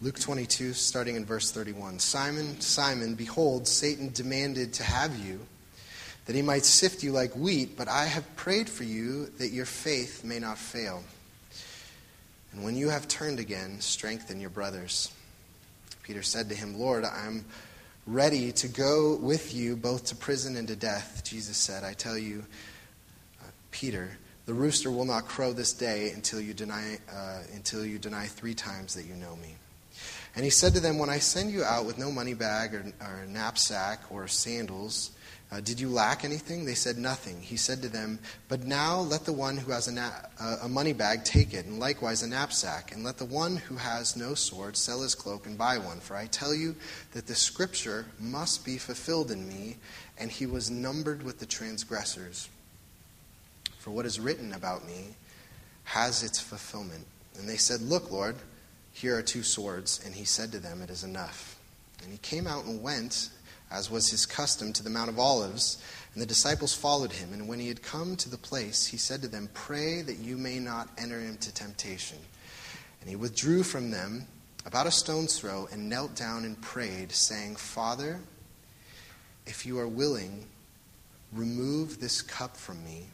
Luke 22, starting in verse 31. Simon, Simon, behold, Satan demanded to have you, that he might sift you like wheat, but I have prayed for you that your faith may not fail. And when you have turned again, strengthen your brothers. Peter said to him, Lord, I'm ready to go with you both to prison and to death. Jesus said, I tell you, uh, Peter, the rooster will not crow this day until you deny, uh, until you deny three times that you know me. And he said to them, When I send you out with no money bag or, or knapsack or sandals, uh, did you lack anything? They said, Nothing. He said to them, But now let the one who has a, na- a money bag take it, and likewise a knapsack, and let the one who has no sword sell his cloak and buy one. For I tell you that the scripture must be fulfilled in me, and he was numbered with the transgressors. For what is written about me has its fulfillment. And they said, Look, Lord, here are two swords. And he said to them, It is enough. And he came out and went as was his custom, to the Mount of Olives. And the disciples followed him. And when he had come to the place, he said to them, Pray that you may not enter into temptation. And he withdrew from them about a stone's throw and knelt down and prayed, saying, Father, if you are willing, remove this cup from me.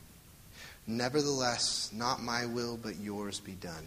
Nevertheless, not my will, but yours be done.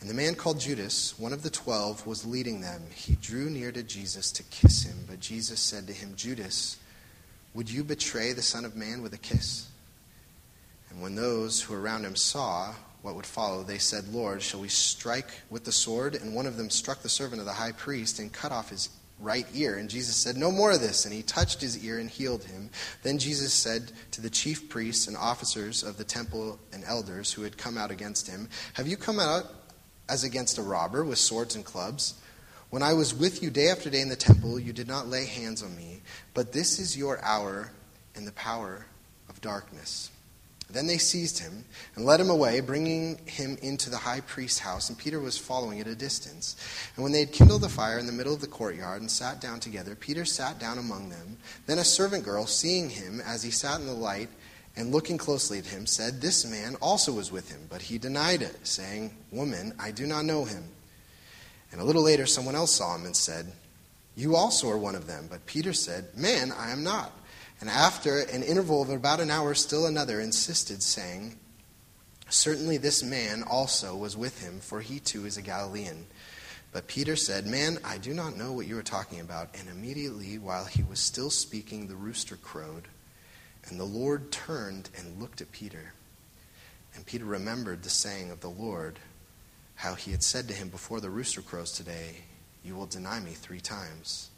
and the man called Judas, one of the twelve, was leading them. He drew near to Jesus to kiss him, but Jesus said to him, Judas, would you betray the Son of Man with a kiss? And when those who were around him saw what would follow, they said, Lord, shall we strike with the sword? And one of them struck the servant of the high priest and cut off his right ear. And Jesus said, No more of this. And he touched his ear and healed him. Then Jesus said to the chief priests and officers of the temple and elders who had come out against him, Have you come out as against a robber with swords and clubs? When I was with you day after day in the temple, you did not lay hands on me. But this is your hour and the power of darkness. Then they seized him and led him away, bringing him into the high priest's house, and Peter was following at a distance. And when they had kindled a fire in the middle of the courtyard and sat down together, Peter sat down among them. Then a servant girl, seeing him as he sat in the light and looking closely at him, said, This man also was with him. But he denied it, saying, Woman, I do not know him. And a little later, someone else saw him and said, You also are one of them. But Peter said, Man, I am not. And after an interval of about an hour, still another insisted, saying, Certainly this man also was with him, for he too is a Galilean. But Peter said, Man, I do not know what you are talking about. And immediately, while he was still speaking, the rooster crowed. And the Lord turned and looked at Peter. And Peter remembered the saying of the Lord, how he had said to him before the rooster crows today, You will deny me three times.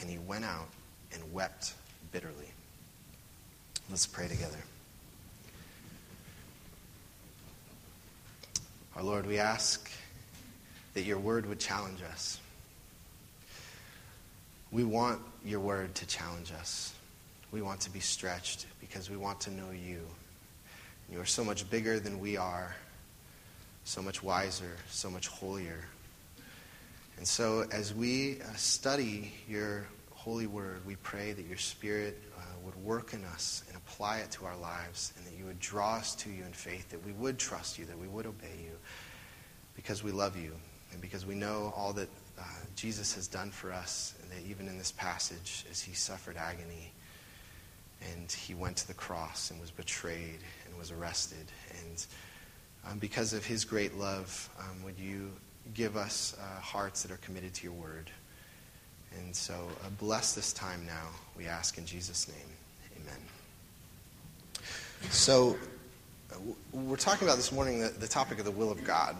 And he went out and wept bitterly. Let's pray together. Our Lord, we ask that your word would challenge us. We want your word to challenge us. We want to be stretched because we want to know you. You are so much bigger than we are, so much wiser, so much holier. And so, as we uh, study your holy word, we pray that your Spirit uh, would work in us and apply it to our lives, and that you would draw us to you in faith, that we would trust you, that we would obey you, because we love you, and because we know all that uh, Jesus has done for us, and that even in this passage, as he suffered agony, and he went to the cross and was betrayed and was arrested, and um, because of his great love, um, would you give us uh, hearts that are committed to your word? And so uh, bless this time now, we ask in Jesus' name. Amen. So uh, we're talking about this morning the, the, topic of the will of God,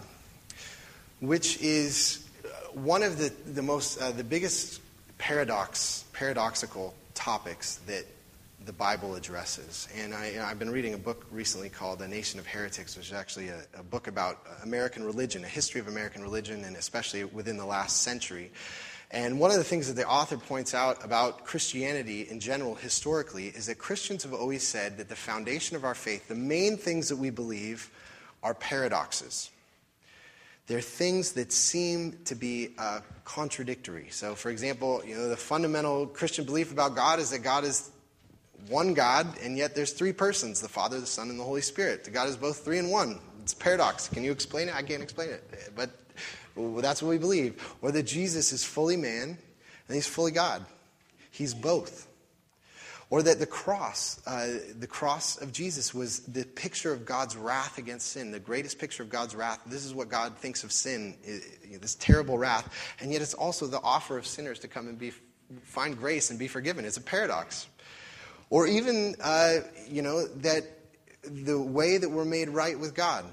which is uh, one of the, the most, uh, the biggest paradox, paradoxical topics that the Bible addresses. And I, have been reading a book recently called The Nation of Heretics, which is actually a, a, book about American religion, a history of American religion, and especially within the last century. And one of the things that the author points out about Christianity in general, historically, is that Christians have always said that the foundation of our faith, the main things that we believe, are paradoxes. They're things that seem to be uh, contradictory. So, for example, you know, the fundamental Christian belief about God is that God is one God, and yet there's three persons the Father, the Son, and the Holy Spirit. The God is both three and one. It's a paradox. Can you explain it? I can't explain it. But that's what we believe. Or that Jesus is fully man and he's fully God. He's both. Or that the cross, uh, the cross of Jesus was the picture of God's wrath against sin, the greatest picture of God's wrath. This is what God thinks of sin, this terrible wrath. And yet it's also the offer of sinners to come and be, find grace and be forgiven. It's a paradox. Or even, uh, you know, that the way that we're made right with God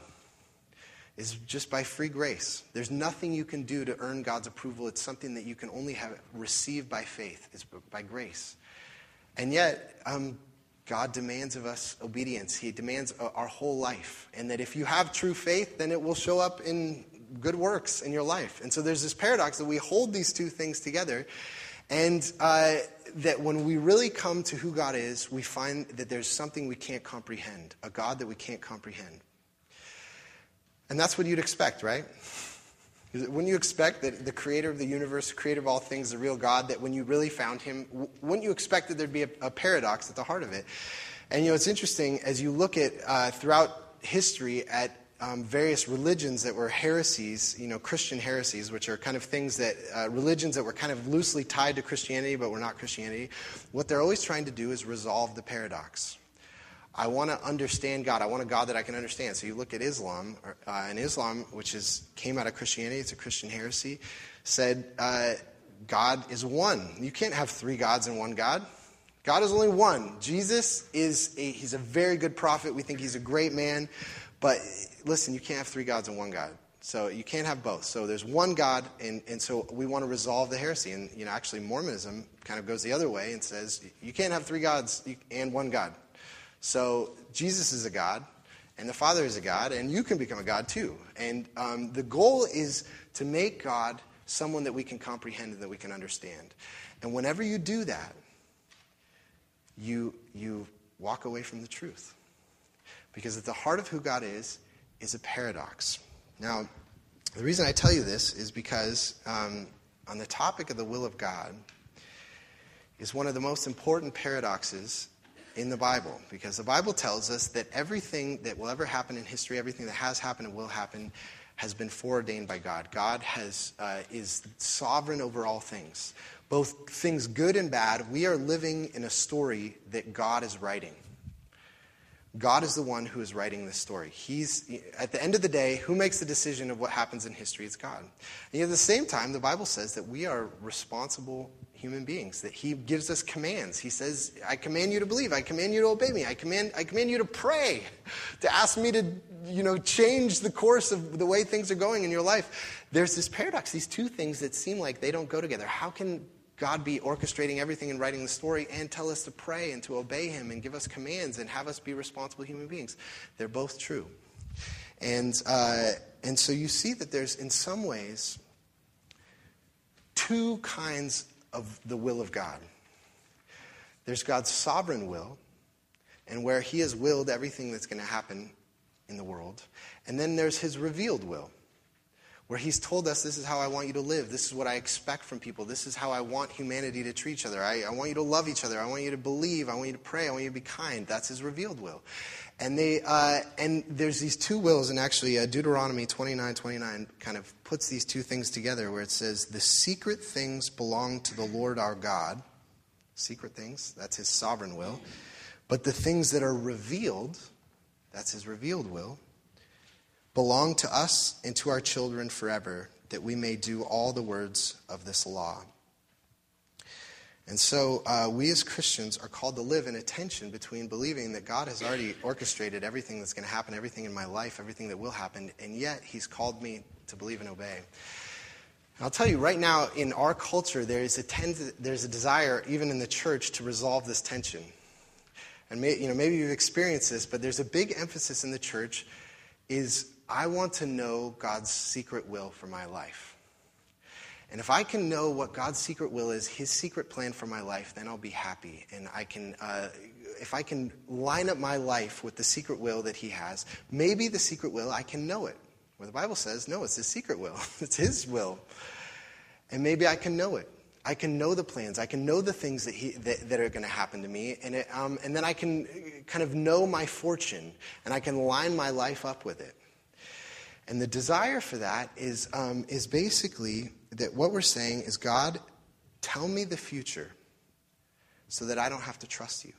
is just by free grace. There's nothing you can do to earn God's approval. It's something that you can only have received by faith. It's by grace. And yet, um, God demands of us obedience. He demands uh, our whole life. And that if you have true faith, then it will show up in good works in your life. And so there's this paradox that we hold these two things together. And uh, that when we really come to who God is, we find that there's something we can't comprehend, a God that we can't comprehend. And that's what you'd expect, right? Wouldn't you expect that the creator of the universe, creator of all things, the real God, that when you really found him, wouldn't you expect that there'd be a, a paradox at the heart of it? And you know, it's interesting as you look at uh, throughout history at um, various religions that were heresies, you know, Christian heresies, which are kind of things that, uh, religions that were kind of loosely tied to Christianity but were not Christianity, what they're always trying to do is resolve the paradox. I want to understand God. I want a God that I can understand. So you look at Islam, uh, and Islam, which is, came out of Christianity, it's a Christian heresy, said uh, God is one. You can't have three gods and one God. God is only one. Jesus is a, he's a very good prophet. We think he's a great man. But listen, you can't have three gods and one God. So you can't have both. So there's one God, and, and so we want to resolve the heresy. And you know, actually, Mormonism kind of goes the other way and says you can't have three gods and one God. So Jesus is a God, and the Father is a God, and you can become a God too. And um, the goal is to make God someone that we can comprehend and that we can understand. And whenever you do that, you you walk away from the truth. Because at the heart of who God is, is a paradox. Now, the reason I tell you this is because um, on the topic of the will of God is one of the most important paradoxes in the Bible. Because the Bible tells us that everything that will ever happen in history, everything that has happened and will happen, has been foreordained by God. God has, uh, is sovereign over all things, both things good and bad. We are living in a story that God is writing. God is the one who is writing this story. He's, at the end of the day, who makes the decision of what happens in history? It's God. And at the same time, the Bible says that we are responsible human beings, that He gives us commands. He says, I command you to believe, I command you to obey me, I command, I command you to pray, to ask me to you know, change the course of the way things are going in your life. There's this paradox, these two things that seem like they don't go together. How can God be orchestrating everything and writing the story and tell us to pray and to obey Him and give us commands and have us be responsible human beings. They're both true. And, uh, and so you see that there's, in some ways, two kinds of the will of God there's God's sovereign will, and where He has willed everything that's going to happen in the world. And then there's His revealed will where he's told us this is how I want you to live. This is what I expect from people. This is how I want humanity to treat each other. I, I, want you to love each other. I want you to believe. I want you to pray. I want you to be kind. That's his revealed will. And, they, uh, and there's these two wills, and actually uh, Deuteronomy 29 29 kind of puts these two things together where it says, The secret things belong to the Lord our God. Secret things, that's his sovereign will. But the things that are revealed, that's his revealed will belong to us and to our children forever, that we may do all the words of this law. And so, uh, we as Christians are called to live in a tension between believing that God has already orchestrated everything that's going to happen, everything in my life, everything that will happen, and yet He's called me to believe and obey. I'll tell you right now, in our culture, there is a tend- there's a desire, even in the church, to resolve this tension. And may, you know, maybe you've experienced this, but there's a big emphasis in the church is I want to know God's secret will for my life. And if I can know what God's secret will is, His secret plan for my life, then I'll be happy. And I can, uh, if I can line up my life with the secret will that He has, maybe the secret will, I can know it. Where the Bible says, no, it's His secret will, it's His will. And maybe I can know it. I can know the plans. I can know the things that, he, that, that are going to happen to me. And, it, um, and then I can kind of know my fortune and I can line my life up with it. And the desire for that is, um, is basically that what we're saying is God, tell me the future so that I don't have to trust you.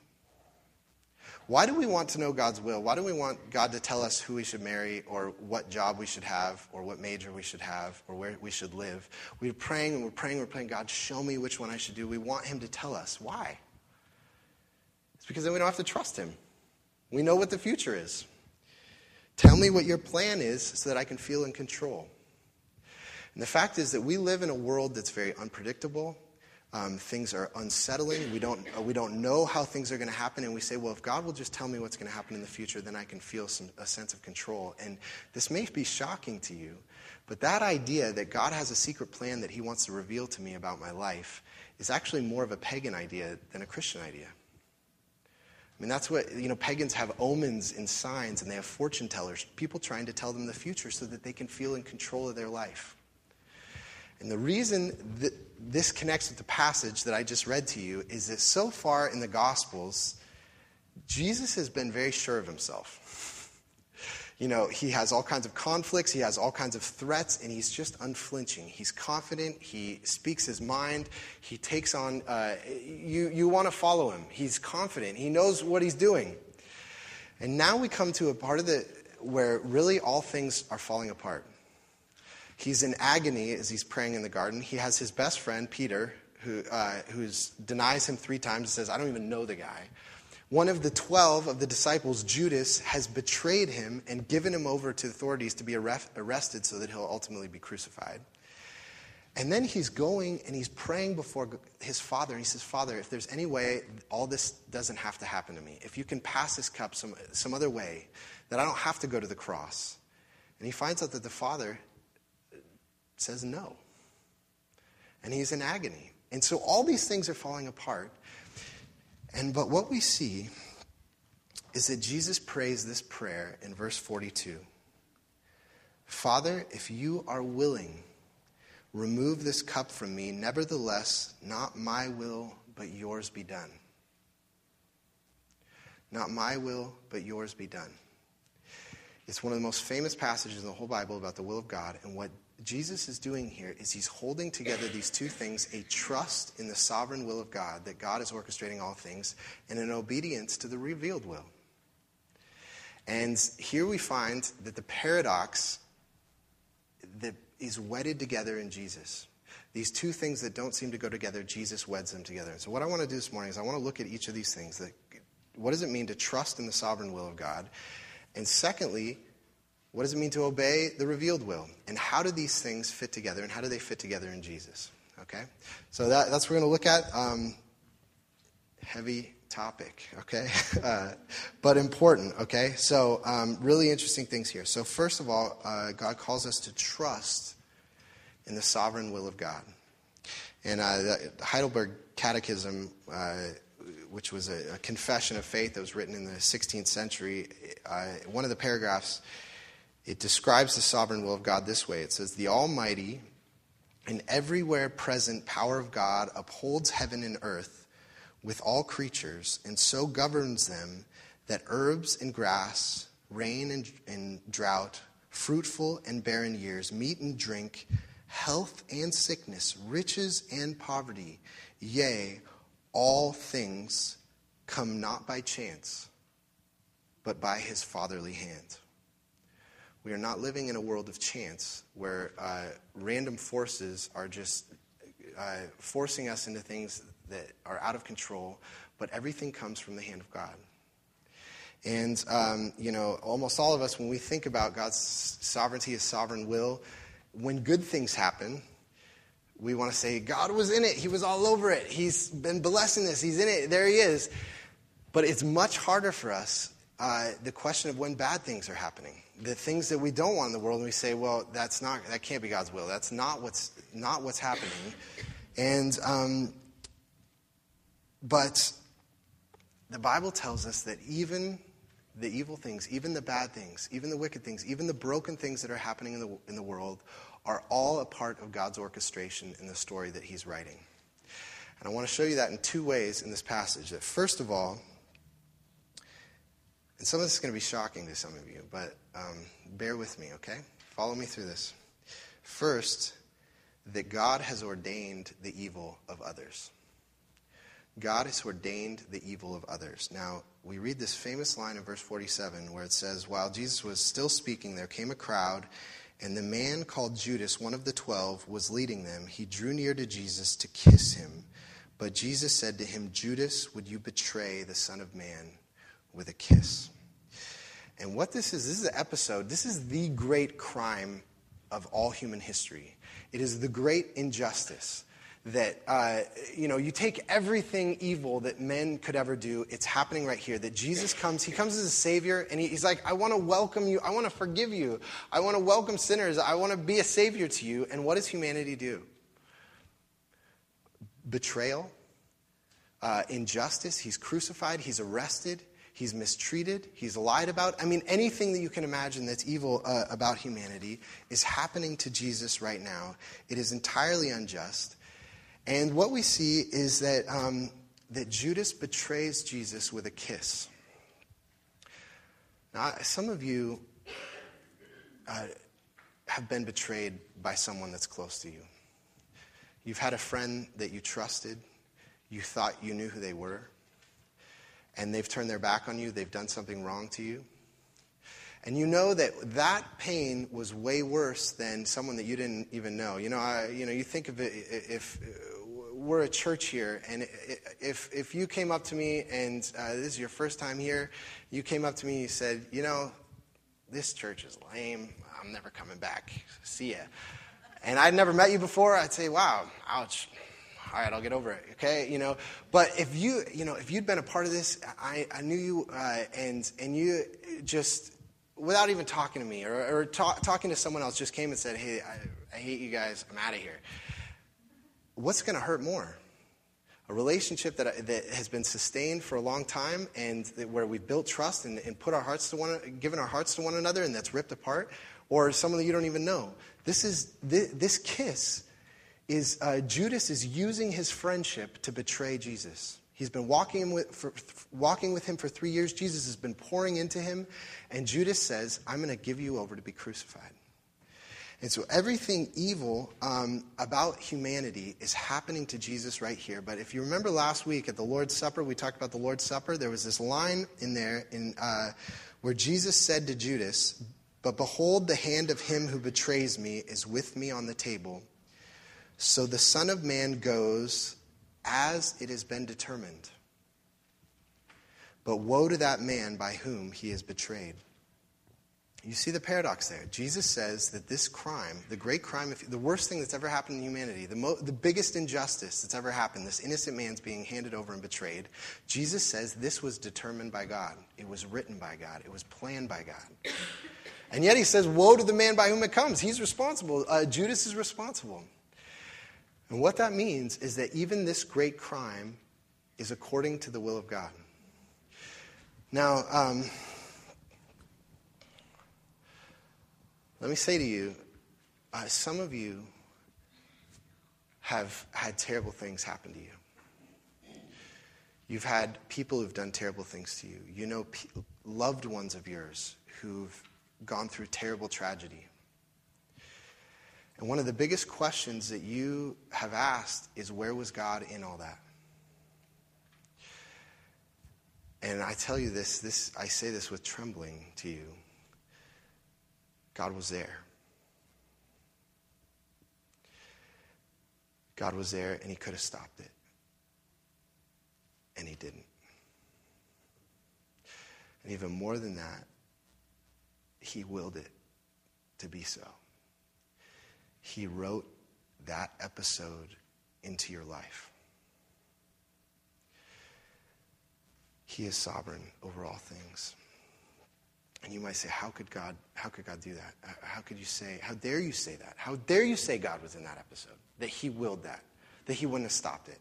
Why do we want to know God's will? Why do we want God to tell us who we should marry or what job we should have or what major we should have or where we should live? We're praying and we're praying, we're praying, God, show me which one I should do. We want Him to tell us. Why? It's because then we don't have to trust Him. We know what the future is. Tell me what your plan is so that I can feel in control. And the fact is that we live in a world that's very unpredictable. Um, things are unsettling. We don't, uh, we don't know how things are going to happen. And we say, well, if God will just tell me what's going to happen in the future, then I can feel some, a sense of control. And this may be shocking to you, but that idea that God has a secret plan that He wants to reveal to me about my life is actually more of a pagan idea than a Christian idea. Mean, that's what, you know, pagans have omens and signs, and they have fortune tellers, people trying to tell them the future so that they can feel in control of their life. And the reason that this connects with the passage that I just read to you is that so far in the Gospels, Jesus has been very sure of himself. You know, he has all kinds of conflicts, he has all kinds of threats, and he's just unflinching. He's confident, he speaks his mind, he takes on, uh, you, you want to follow him. He's confident, he knows what he's doing. And now we come to a part of the where really all things are falling apart. He's in agony as he's praying in the garden. He has his best friend, Peter, who uh, denies him three times and says, I don't even know the guy. One of the twelve of the disciples, Judas, has betrayed him and given him over to authorities to be arrested so that he'll ultimately be crucified. And then he's going and he's praying before his father. And He says, Father, if there's any way all this doesn't have to happen to me, if you can pass this cup some, some other way, that I don't have to go to the cross. And he finds out that the father says no. And he's in agony. And so all these things are falling apart. And but what we see is that Jesus prays this prayer in verse 42. Father, if you are willing, remove this cup from me. Nevertheless, not my will, but yours be done. Not my will, but yours be done. It's one of the most famous passages in the whole Bible about the will of God. And what Jesus is doing here is he's holding together these two things a trust in the sovereign will of God, that God is orchestrating all things, and an obedience to the revealed will. And here we find that the paradox that is wedded together in Jesus. These two things that don't seem to go together, Jesus weds them together. And so, what I want to do this morning is I want to look at each of these things. That, what does it mean to trust in the sovereign will of God? And secondly, what does it mean to obey the revealed will? And how do these things fit together? And how do they fit together in Jesus? Okay? So that, that's what we're going to look at. Um, heavy topic, okay? Uh, but important, okay? So, um, really interesting things here. So, first of all, uh, God calls us to trust in the sovereign will of God. And uh, the Heidelberg Catechism, uh, which was a, a, confession of faith that was written in the 16th century, uh, one of the paragraphs it describes the sovereign will of God this way it says, The Almighty and everywhere present power of God upholds heaven and earth with all creatures, and so governs them that herbs and grass, rain and, and drought, fruitful and barren years, meat and drink, health and sickness, riches and poverty, yea, all things come not by chance, but by his fatherly hand. We are not living in a world of chance where uh, random forces are just uh, forcing us into things that are out of control, but everything comes from the hand of God. And, um, you know, almost all of us, when we think about God's sovereignty, His sovereign will, when good things happen, we want to say, God was in it. He was all over it. He's been blessing this. He's in it. There He is. But it's much harder for us uh, the question of when bad things are happening, the things that we don't want in the world, and we say, "Well, that's not that can't be God's will. That's not what's not what's happening." And um, but the Bible tells us that even the evil things, even the bad things, even the wicked things, even the broken things that are happening in the, in the world are all a part of God's orchestration in the story that He's writing. And I want to show you that in two ways in this passage. That first of all, and some of this is going to be shocking to some of you, but um, bear with me, okay? Follow me through this. First, that God has ordained the evil of others. God has ordained the evil of others. Now, we read this famous line in verse 47 where it says, While Jesus was still speaking, there came a crowd, and the man called Judas, one of the twelve, was leading them. He drew near to Jesus to kiss him. But Jesus said to him, Judas, would you betray the Son of Man with a kiss? And what this is, this is an episode, this is the great crime of all human history. It is the great injustice that uh, you know you take everything evil that men could ever do it's happening right here that jesus comes he comes as a savior and he, he's like i want to welcome you i want to forgive you i want to welcome sinners i want to be a savior to you and what does humanity do betrayal uh, injustice he's crucified he's arrested he's mistreated. He's lied about. I mean anything that you can imagine that's evil uh, about humanity is happening to jesus right now. It is entirely unjust. And what we see is that, um, that Judas betrays Jesus with a kiss. Now, some of you uh, have been betrayed by someone that's close to you. You've had a friend that you trusted, you thought you knew who they were, and they've turned their back on you, they've done something wrong to you. And you know that that pain was way worse than someone that you didn't even know. You know, I, you know, you think of it if we're a church here, and if, if you came up to me and uh, this is your first time here, you came up to me and you said, You know, this church is lame. I'm never coming back. See ya. And I'd never met you before, I'd say, Wow, ouch. All right, I'll get over it. Okay, you know. But if you, you know, if you'd been a part of this, I, I knew you, uh, and and you just, without even talking to me or, or talk, talking to someone else, just came and said, "Hey, I, I hate you guys. I'm out of here." what's going to hurt more? A relationship that, that has been sustained for a long time and where we've built trust and, and put our hearts to one, given our hearts to one another and that's ripped apart, or someone that you don't even know. This is this, this kiss is uh, Judas is using his friendship to betray Jesus. He's been walking with, for, walking with him for three years. Jesus has been pouring into him, and Judas says, "I'm going to give you over to be crucified." And so everything evil um, about humanity is happening to Jesus right here. But if you remember last week at the Lord's Supper, we talked about the Lord's Supper. There was this line in there in, uh, where Jesus said to Judas, But behold, the hand of him who betrays me is with me on the table. So the Son of Man goes as it has been determined. But woe to that man by whom he is betrayed. You see the paradox there. Jesus says that this crime, the great crime, the worst thing that's ever happened in humanity, the, mo- the biggest injustice that's ever happened, this innocent man's being handed over and betrayed, Jesus says this was determined by God. It was written by God. It was planned by God. And yet he says, Woe to the man by whom it comes. He's responsible. Uh, Judas is responsible. And what that means is that even this great crime is according to the will of God. Now, um, Let me say to you, uh, some of you have had terrible things happen to you. You've had people who've done terrible things to you. You know pe- loved ones of yours who've gone through terrible tragedy. And one of the biggest questions that you have asked is where was God in all that? And I tell you this, this I say this with trembling to you. God was there. God was there and he could have stopped it. And he didn't. And even more than that, he willed it to be so. He wrote that episode into your life. He is sovereign over all things. And you might say, how could God, how could God do that? Uh, how could you say, how dare you say that? How dare you say God was in that episode? That he willed that, that he wouldn't have stopped it.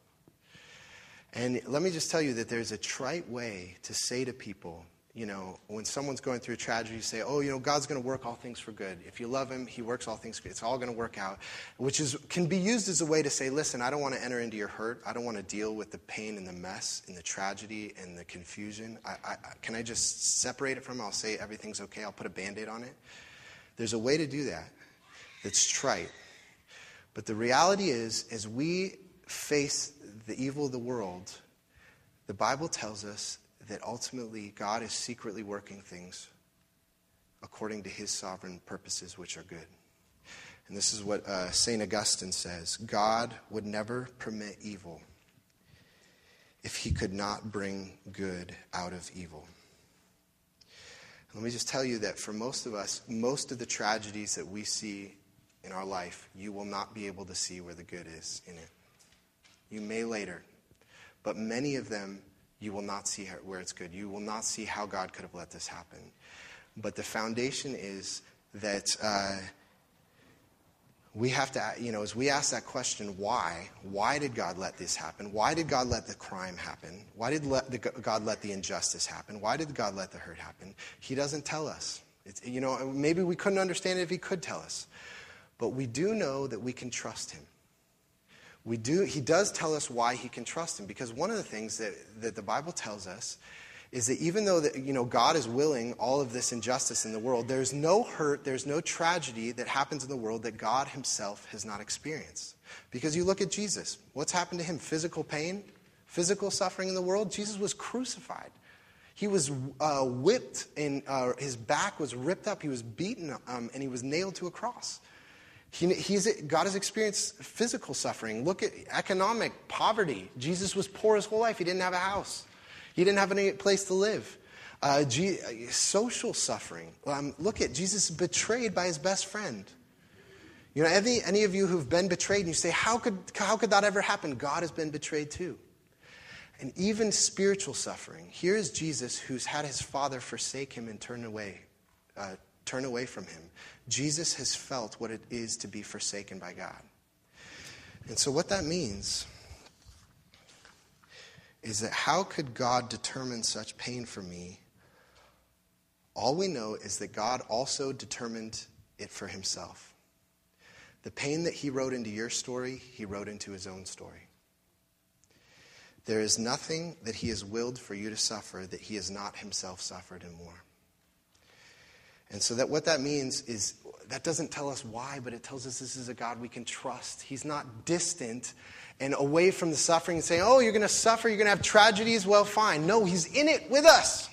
And let me just tell you that there's a trite way to say to people, you know, when someone's going through a tragedy, you say, oh, you know, God's going to work all things for good. If you love Him, He works all things good. It's all going to work out, which is, can be used as a way to say, listen, I don't want to enter into your hurt. I don't want to deal with the pain and the mess and the tragedy and the confusion. I, I, can I just separate it from? I'll say everything's okay. I'll put a band aid on it. There's a way to do that that's trite. But the reality is, as we face the evil of the world, the Bible tells us that ultimately God is secretly working things according to his sovereign purposes, which are good. And this is what uh, St. Augustine says God would never permit evil if he could not bring good out of evil. let me just tell you that for most of us, most of the tragedies that we see in our life, you will not be able to see where the good is in it. You may later, but many of them you will not see where it's good. You will not see how God could have let this happen. But the foundation is that uh, we have to, you know, as we ask that question, why? Why did God let this happen? Why did God let the crime happen? Why did let the, God let the injustice happen? Why did God let the hurt happen? He doesn't tell us. It's, you know, maybe we couldn't understand it if He could tell us. But we do know that we can trust Him we do, he does tell us why he can trust him. Because one of the things that, that the Bible tells us is that even though you know, God is willing all of this injustice in the world, there's no hurt, there's no tragedy that happens in the world that God himself has not experienced. Because you look at Jesus, what's happened to him? Physical pain, physical suffering in the world? Jesus was crucified. He was uh, whipped, and uh, his back was ripped up. He was beaten, um, and he was nailed to a cross. He, he's, God has experienced physical suffering. Look at economic poverty. Jesus was poor his whole life. He didn't have a house, he didn't have any place to live. Uh, G, social suffering. Um, look at Jesus betrayed by his best friend. You know, any, any of you who've been betrayed and you say, how could, how could that ever happen? God has been betrayed too. And even spiritual suffering. Here's Jesus who's had his father forsake him and turn away, uh, turn away from him. Jesus has felt what it is to be forsaken by God. And so, what that means is that how could God determine such pain for me? All we know is that God also determined it for himself. The pain that he wrote into your story, he wrote into his own story. There is nothing that he has willed for you to suffer that he has not himself suffered and more. And so that what that means is that doesn't tell us why, but it tells us this is a God we can trust. He's not distant and away from the suffering and saying, "Oh, you're going to suffer, you're going to have tragedies, well fine." No, he's in it with us.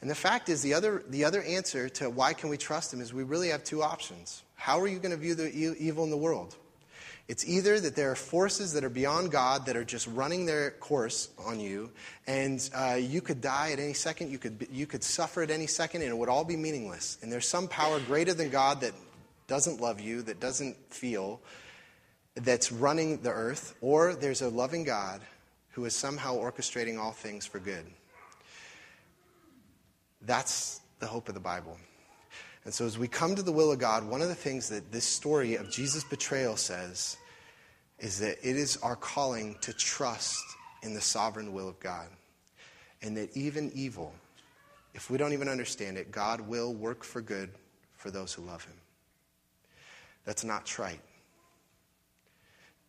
And the fact is the other the other answer to why can we trust him is we really have two options. How are you going to view the evil in the world? It's either that there are forces that are beyond God that are just running their course on you, and uh, you could die at any second, you could, you could suffer at any second, and it would all be meaningless. And there's some power greater than God that doesn't love you, that doesn't feel, that's running the earth, or there's a loving God who is somehow orchestrating all things for good. That's the hope of the Bible. And so, as we come to the will of God, one of the things that this story of Jesus' betrayal says is that it is our calling to trust in the sovereign will of God. And that even evil, if we don't even understand it, God will work for good for those who love Him. That's not trite.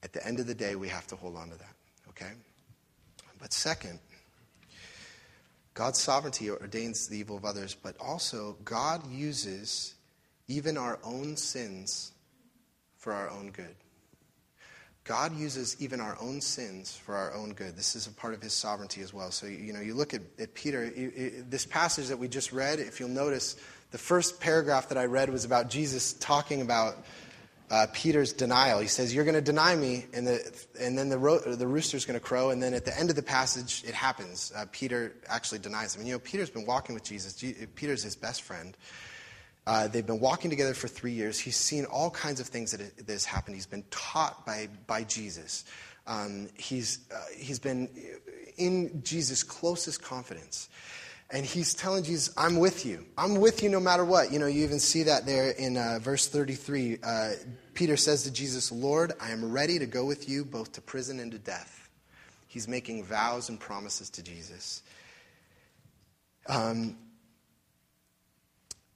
At the end of the day, we have to hold on to that, okay? But second, God's sovereignty ordains the evil of others, but also God uses even our own sins for our own good. God uses even our own sins for our own good. This is a part of his sovereignty as well. So, you know, you look at, at Peter, this passage that we just read, if you'll notice, the first paragraph that I read was about Jesus talking about uh, Peter's denial. He says, You're going to deny me, and, the, and then the, ro- the rooster's going to crow. And then at the end of the passage, it happens. Uh, Peter actually denies him. And you know, Peter's been walking with Jesus, G- Peter's his best friend. Uh, they've been walking together for three years. He's seen all kinds of things that, that has happened. He's been taught by, by Jesus. Um, he's, uh, he's been in Jesus' closest confidence. And he's telling Jesus, I'm with you. I'm with you no matter what. You know, you even see that there in uh, verse 33. Uh, Peter says to Jesus, Lord, I am ready to go with you both to prison and to death. He's making vows and promises to Jesus. Um,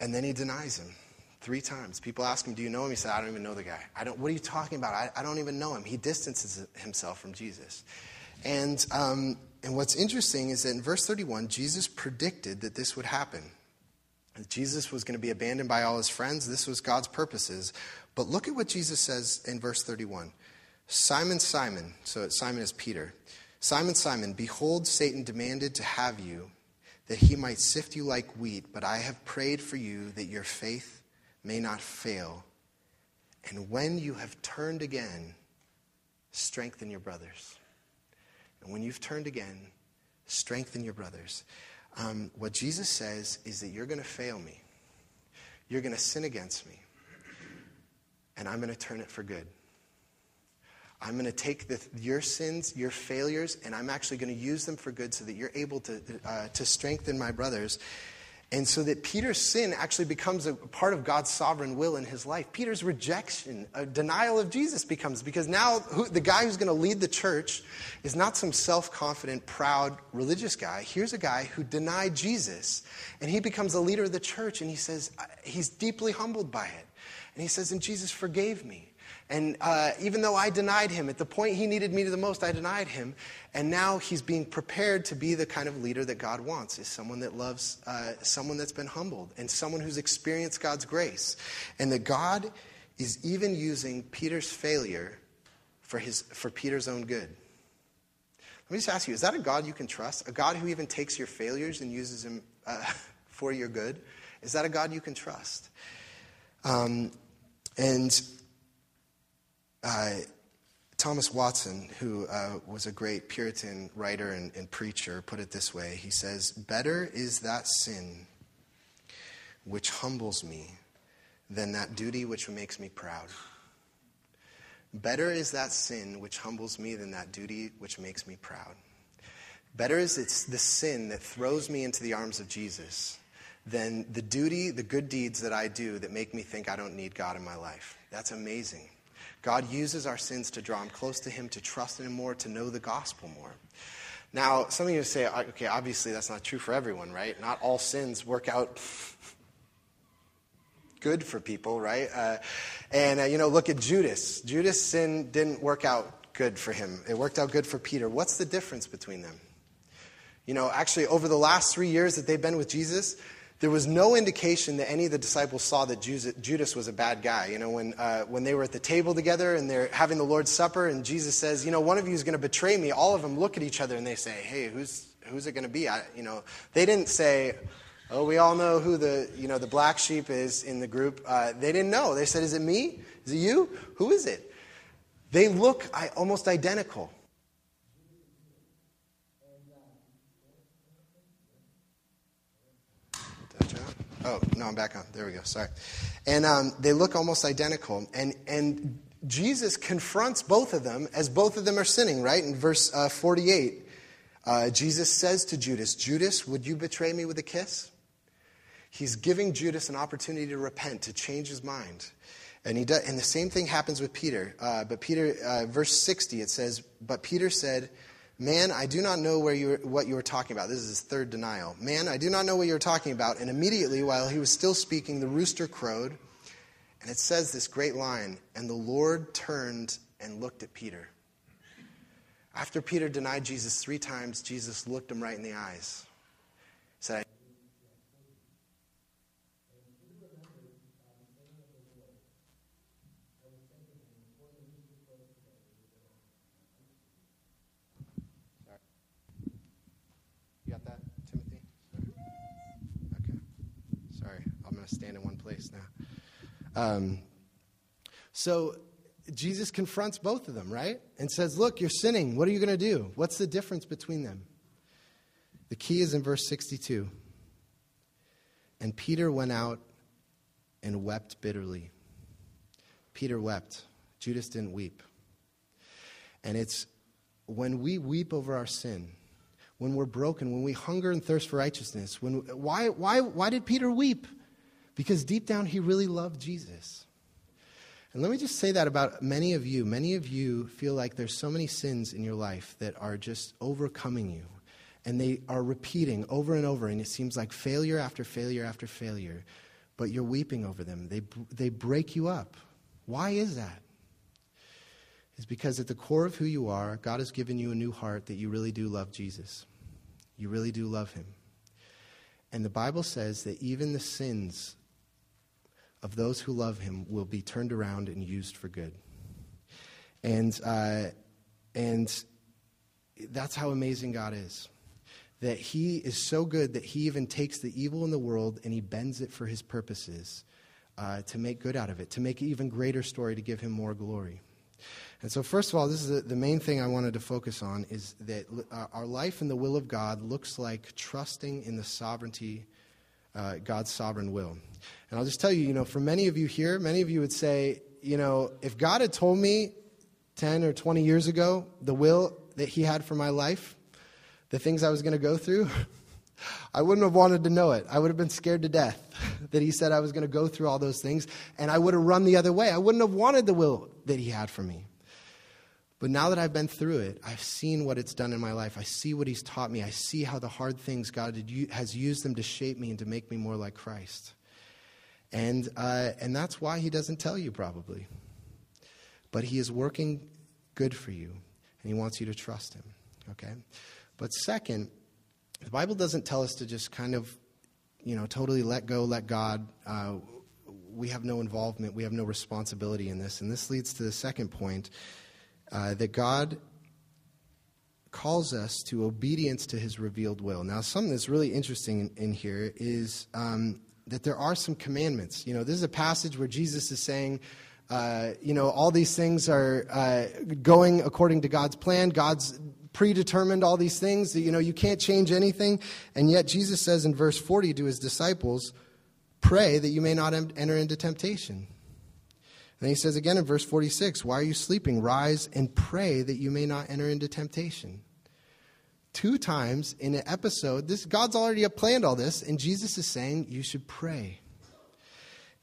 and then he denies him three times. People ask him, Do you know him? He said, I don't even know the guy. I don't, what are you talking about? I, I don't even know him. He distances himself from Jesus. And um, and what's interesting is that in verse 31, Jesus predicted that this would happen. Jesus was going to be abandoned by all his friends. This was God's purposes. But look at what Jesus says in verse 31 Simon, Simon, so Simon is Peter. Simon, Simon, behold, Satan demanded to have you, that he might sift you like wheat, but I have prayed for you that your faith may not fail. And when you have turned again, strengthen your brothers. And when you've turned again, strengthen your brothers. Um, what Jesus says is that you're going to fail me, you're going to sin against me, and I'm going to turn it for good. I'm going to take the, your sins, your failures, and I'm actually going to use them for good so that you're able to, uh, to strengthen my brothers. And so that Peter's sin actually becomes a part of God's sovereign will in his life. Peter's rejection, a denial of Jesus becomes because now who, the guy who's going to lead the church is not some self confident, proud religious guy. Here's a guy who denied Jesus. And he becomes a leader of the church and he says, he's deeply humbled by it. And he says, and Jesus forgave me. And uh, even though I denied him, at the point he needed me the most, I denied him. And now he's being prepared to be the kind of leader that God wants, is someone that loves, uh, someone that's been humbled, and someone who's experienced God's grace. And that God is even using Peter's failure for, his, for Peter's own good. Let me just ask you, is that a God you can trust? A God who even takes your failures and uses them uh, for your good? Is that a God you can trust? Um, and uh, Thomas Watson, who uh, was a great Puritan writer and, and preacher, put it this way He says, Better is that sin which humbles me than that duty which makes me proud. Better is that sin which humbles me than that duty which makes me proud. Better is it's the sin that throws me into the arms of Jesus than the duty, the good deeds that I do that make me think I don't need God in my life. That's amazing. God uses our sins to draw him close to him, to trust in him more, to know the gospel more. Now, some of you say, okay, obviously that's not true for everyone, right? Not all sins work out good for people, right? Uh, and, uh, you know, look at Judas. Judas' sin didn't work out good for him, it worked out good for Peter. What's the difference between them? You know, actually, over the last three years that they've been with Jesus, there was no indication that any of the disciples saw that Judas was a bad guy. You know, when, uh, when they were at the table together and they're having the Lord's Supper, and Jesus says, You know, one of you is going to betray me, all of them look at each other and they say, Hey, who's, who's it going to be? I, you know, they didn't say, Oh, we all know who the, you know, the black sheep is in the group. Uh, they didn't know. They said, Is it me? Is it you? Who is it? They look almost identical. Oh, no, I'm back on. There we go. Sorry. And um, they look almost identical. And, and Jesus confronts both of them as both of them are sinning, right? In verse uh, 48, uh, Jesus says to Judas, Judas, would you betray me with a kiss? He's giving Judas an opportunity to repent, to change his mind. And, he does, and the same thing happens with Peter. Uh, but Peter, uh, verse 60, it says, But Peter said, Man, I do not know where you what you were talking about. This is his third denial. Man, I do not know what you're talking about. And immediately, while he was still speaking, the rooster crowed. And it says this great line And the Lord turned and looked at Peter. After Peter denied Jesus three times, Jesus looked him right in the eyes. He said, stand in one place now. Um, so Jesus confronts both of them, right? And says, Look, you're sinning. What are you going to do? What's the difference between them? The key is in verse 62. And Peter went out and wept bitterly. Peter wept. Judas didn't weep. And it's when we weep over our sin, when we're broken, when we hunger and thirst for righteousness. When, why, why, why did Peter weep? Because deep down he really loved Jesus. And let me just say that about many of you. Many of you feel like there's so many sins in your life that are just overcoming you. And they are repeating over and over, and it seems like failure after failure after failure. But you're weeping over them. They, they break you up. Why is that? is because at the core of who you are, God has given you a new heart that you really do love Jesus. You really do love him. And the Bible says that even the sins of those who love him will be turned around and used for good. And, uh, and that's how amazing God is. That he is so good that he even takes the evil in the world and he bends it for his purposes uh, to make good out of it, to make an even greater story, to give him more glory. And so, first of all, this is the, the main thing I wanted to focus on is that uh, our life in the will of God looks like trusting in the sovereignty, uh, God's sovereign will. And I'll just tell you, you know, for many of you here, many of you would say, you know, if God had told me 10 or 20 years ago the will that He had for my life, the things I was going to go through, I wouldn't have wanted to know it. I would have been scared to death that he said I was going to go through all those things, and I would have run the other way. I wouldn't have wanted the will that he had for me. But now that I've been through it, I've seen what it's done in my life. I see what He's taught me. I see how the hard things God has used them to shape me and to make me more like Christ. And, uh, and that's why He doesn't tell you, probably. But He is working good for you, and He wants you to trust Him. Okay? But second, the Bible doesn't tell us to just kind of, you know, totally let go, let God. Uh, we have no involvement, we have no responsibility in this. And this leads to the second point uh, that God calls us to obedience to his revealed will. Now, something that's really interesting in, in here is um, that there are some commandments. You know, this is a passage where Jesus is saying, uh, you know, all these things are uh, going according to God's plan. God's predetermined all these things. That, you know, you can't change anything. And yet, Jesus says in verse 40 to his disciples, pray that you may not enter into temptation. And he says again in verse 46 Why are you sleeping? Rise and pray that you may not enter into temptation. Two times in an episode, this, God's already planned all this, and Jesus is saying you should pray.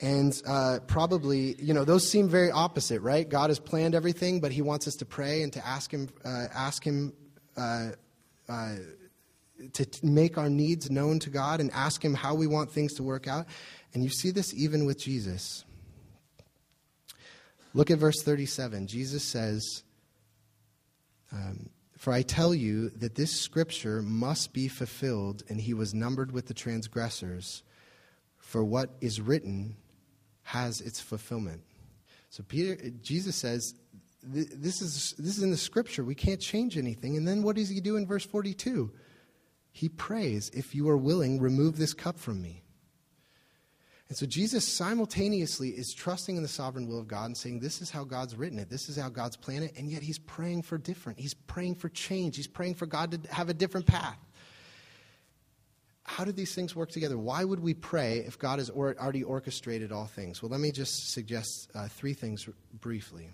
And uh, probably, you know, those seem very opposite, right? God has planned everything, but He wants us to pray and to ask Him, uh, ask Him uh, uh to make our needs known to God and ask Him how we want things to work out. And you see this even with Jesus. Look at verse 37. Jesus says, um, For I tell you that this scripture must be fulfilled, and he was numbered with the transgressors. For what is written has its fulfillment. So Peter, Jesus says, this is, this is in the scripture. We can't change anything. And then what does he do in verse 42? He prays, If you are willing, remove this cup from me. And so Jesus simultaneously is trusting in the sovereign will of God and saying, This is how God's written it. This is how God's planned it. And yet he's praying for different. He's praying for change. He's praying for God to have a different path. How do these things work together? Why would we pray if God has already orchestrated all things? Well, let me just suggest uh, three things briefly.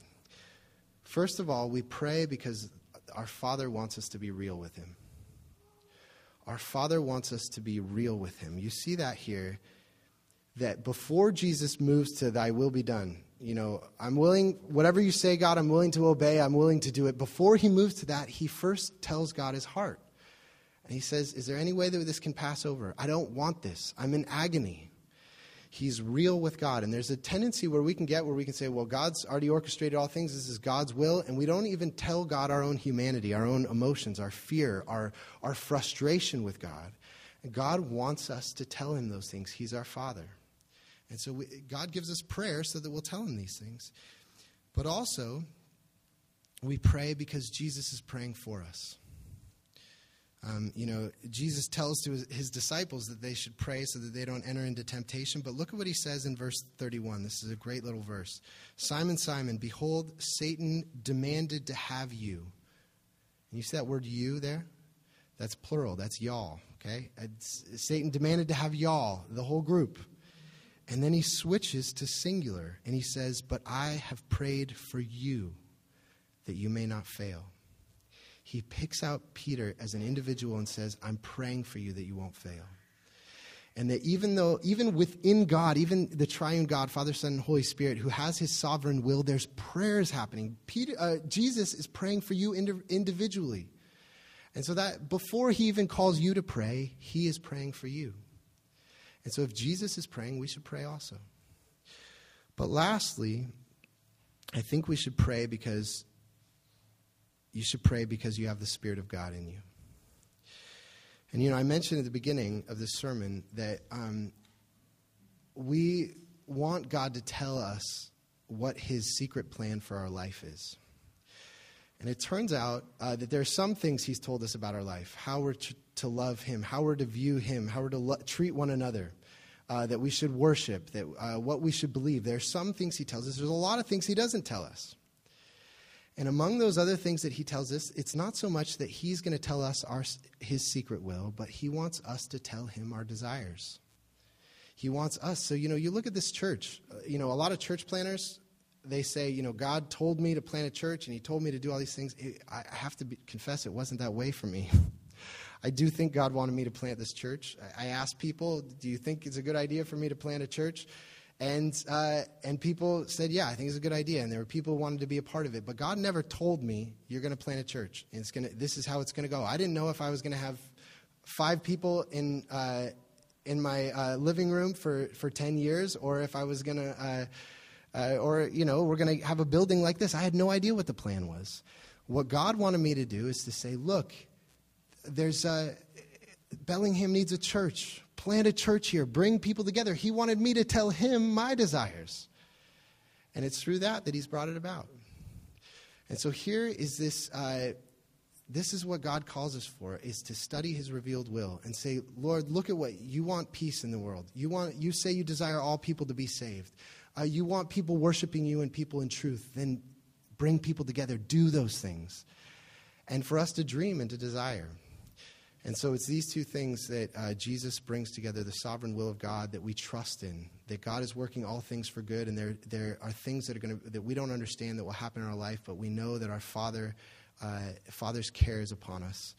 First of all, we pray because our Father wants us to be real with Him. Our Father wants us to be real with Him. You see that here that before Jesus moves to thy will be done, you know, I'm willing, whatever you say, God, I'm willing to obey, I'm willing to do it. Before he moves to that, he first tells God his heart. And he says, Is there any way that this can pass over? I don't want this. I'm in agony. He's real with God. And there's a tendency where we can get where we can say, Well, God's already orchestrated all things. This is God's will. And we don't even tell God our own humanity, our own emotions, our fear, our, our frustration with God. And God wants us to tell him those things. He's our Father. And so we, God gives us prayer so that we'll tell him these things. But also, we pray because Jesus is praying for us. Um, you know, Jesus tells to his, his, disciples that they should pray so that they don't enter into temptation. But look at what he says in verse 31. This is a great little verse. Simon, Simon, behold, Satan demanded to have you. And you see that word you there? That's plural. That's y'all. Okay? It's, Satan demanded to have y'all, the whole group. And then he switches to singular and he says, But I have prayed for you that you may not fail. he picks out Peter as an individual and says, I'm praying for you that you won't fail. And that even though, even within God, even the triune God, Father, Son, and Holy Spirit, who has his sovereign will, there's prayers happening. Peter, uh, Jesus is praying for you individually. And so that before he even calls you to pray, he is praying for you. And so if Jesus is praying, we should pray also. But lastly, I think we should pray because you should pray because you have the Spirit of God in you. And you know, I mentioned at the beginning of this sermon that um, we want God to tell us what His secret plan for our life is. And it turns out uh, that there are some things He's told us about our life how we're to, to love Him, how we're to view Him, how we're to lo- treat one another. Uh, that we should worship, that uh, what we should believe. There are some things he tells us. There's a lot of things he doesn't tell us. And among those other things that he tells us, it's not so much that he's going to tell us our, his secret will, but he wants us to tell him our desires. He wants us. So, you know, you look at this church, uh, you know, a lot of church planners, they say, you know, God told me to plant a church and he told me to do all these things. I have to be, confess, it wasn't that way for me. I do think God wanted me to plant this church. I asked people, do you think it's a good idea for me to plant a church? And, uh, and people said, yeah, I think it's a good idea. And there were people who wanted to be a part of it. But God never told me, you're going to plant a church. And it's gonna, this is how it's going to go. I didn't know if I was going to have five people in, uh, in my uh, living room for, for 10 years or if I was going to, uh, uh, or, you know, we're going to have a building like this. I had no idea what the plan was. What God wanted me to do is to say, look, there's a, Bellingham needs a church plant a church here, bring people together. He wanted me to tell him my desires. And it's through that that he's brought it about. And so here is this. Uh, this is what God calls us for: is to study His revealed will and say, "Lord, look at what you want: peace in the world. You want. You say you desire all people to be saved. Uh, you want people worshiping you and people in truth. Then bring people together. Do those things, and for us to dream and to desire." And so it's these two things that uh, Jesus brings together the sovereign will of God that we trust in, that God is working all things for good, and there, there are things that, are gonna, that we don't understand that will happen in our life, but we know that our Father, uh, Father's care is upon us.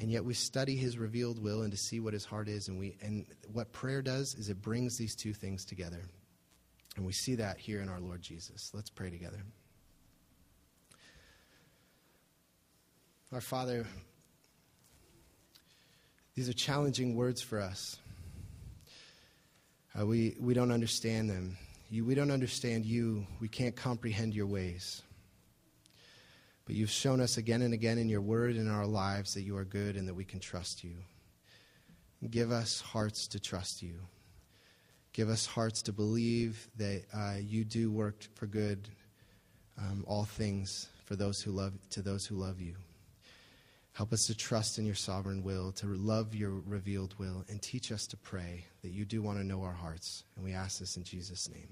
And yet we study his revealed will and to see what his heart is. And, we, and what prayer does is it brings these two things together. And we see that here in our Lord Jesus. Let's pray together. Our Father, these are challenging words for us. Uh, we, we don't understand them. You, we don't understand you. We can't comprehend your ways. But you've shown us again and again in your word and in our lives that you are good and that we can trust you. Give us hearts to trust you. Give us hearts to believe that uh, you do work for good, um, all things for those who love to those who love you. Help us to trust in your sovereign will, to love your revealed will, and teach us to pray that you do want to know our hearts. And we ask this in Jesus' name.